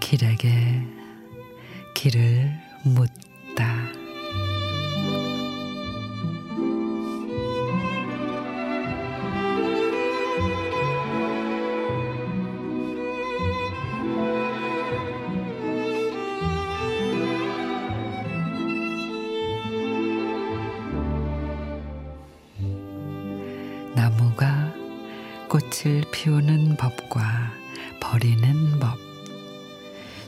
길에게 길을 묻 나무가 꽃을 피우는 법과 버리는 법,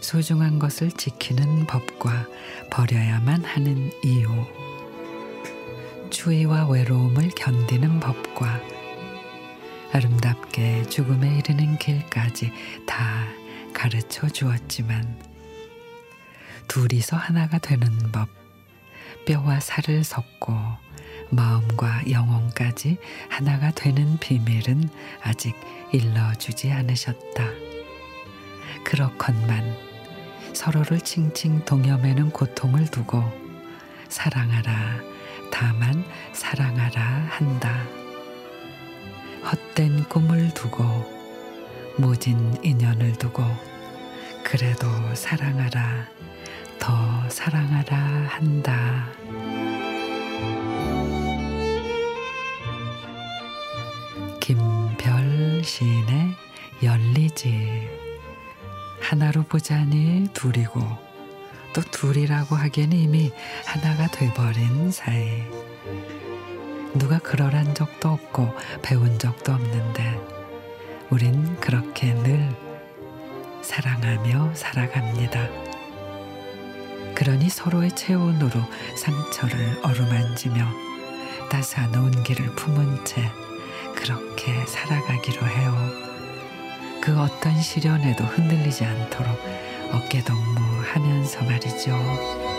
소중한 것을 지키는 법과 버려야만 하는 이유, 추위와 외로움을 견디는 법과 아름답게 죽음에 이르는 길까지 다 가르쳐 주었지만 둘이서 하나가 되는 법, 뼈와 살을 섞고 마음과 영혼까지 하나가 되는 비밀은 아직 일러주지 않으셨다. 그렇건만 서로를 칭칭 동여매는 고통을 두고 사랑하라, 다만 사랑하라 한다. 헛된 꿈을 두고 모진 인연을 두고 그래도 사랑하라, 더 사랑하라 한다. 시인의 열리지 하나로 보자니 둘이고 또 둘이라고 하기에는 이미 하나가 돼버린 사이 누가 그러란 적도 없고 배운 적도 없는데 우린 그렇게 늘 사랑하며 살아갑니다. 그러니 서로의 체온으로 상처를 어루만지며 따스한 온기를 품은 채 그렇게 살아가기로 해요. 그 어떤 시련에도 흔들리지 않도록 어깨동무 하면서 말이죠.